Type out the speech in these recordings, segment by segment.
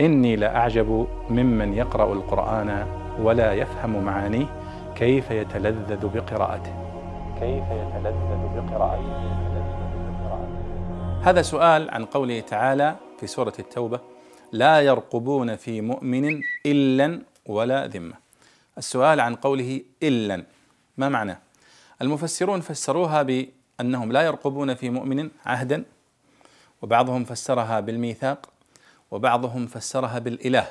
إني لأعجب ممن يقرأ القرآن ولا يفهم معانيه كيف يتلذذ بقراءته. كيف يتلذذ بقراءته. هذا سؤال عن قوله تعالى في سورة التوبة لا يرقبون في مؤمن إلا ولا ذمة السؤال عن قوله إلا ما معناه المفسرون فسروها بأنهم لا يرقبون في مؤمن عهدا وبعضهم فسرها بالميثاق وبعضهم فسرها بالإله.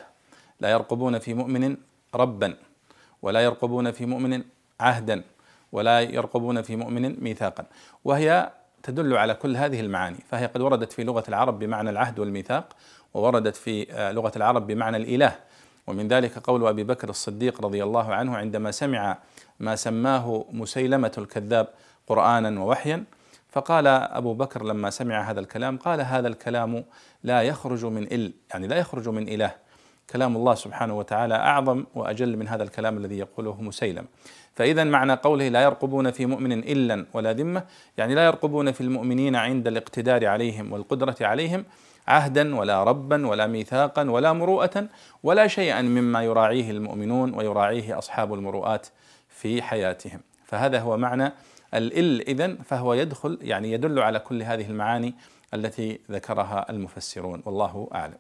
لا يرقبون في مؤمن ربا ولا يرقبون في مؤمن عهدا ولا يرقبون في مؤمن ميثاقا. وهي تدل على كل هذه المعاني. فهي قد وردت في لغة العرب بمعنى العهد والميثاق ووردت في آه، لغة العرب بمعنى الإله. ومن ذلك قول أبي بكر الصديق رضي الله عنه عندما سمع ما سماه مسيلمة الكذاب قرآنا ووحيا فقال أبو بكر لما سمع هذا الكلام قال هذا الكلام لا يخرج من إل يعني لا يخرج من إله. كلام الله سبحانه وتعالى أعظم وأجل من هذا الكلام الذي يقوله مسيلم. فإذا معنى قوله لا يرقبون في مؤمن إلا ولا ذمة يعني لا يرقبون في المؤمنين عند الاقتدار عليهم والقدرة عليهم عهدا ولا ربا ولا ميثاقا ولا مروءة ولا شيئا مما يراعيه المؤمنون ويراعيه أصحاب المروءات في حياتهم. فهذا هو معنى الإل. إذن فهو يدخل يعني يدل على كل هذه المعاني التي ذكرها المفسرون. والله أعلم.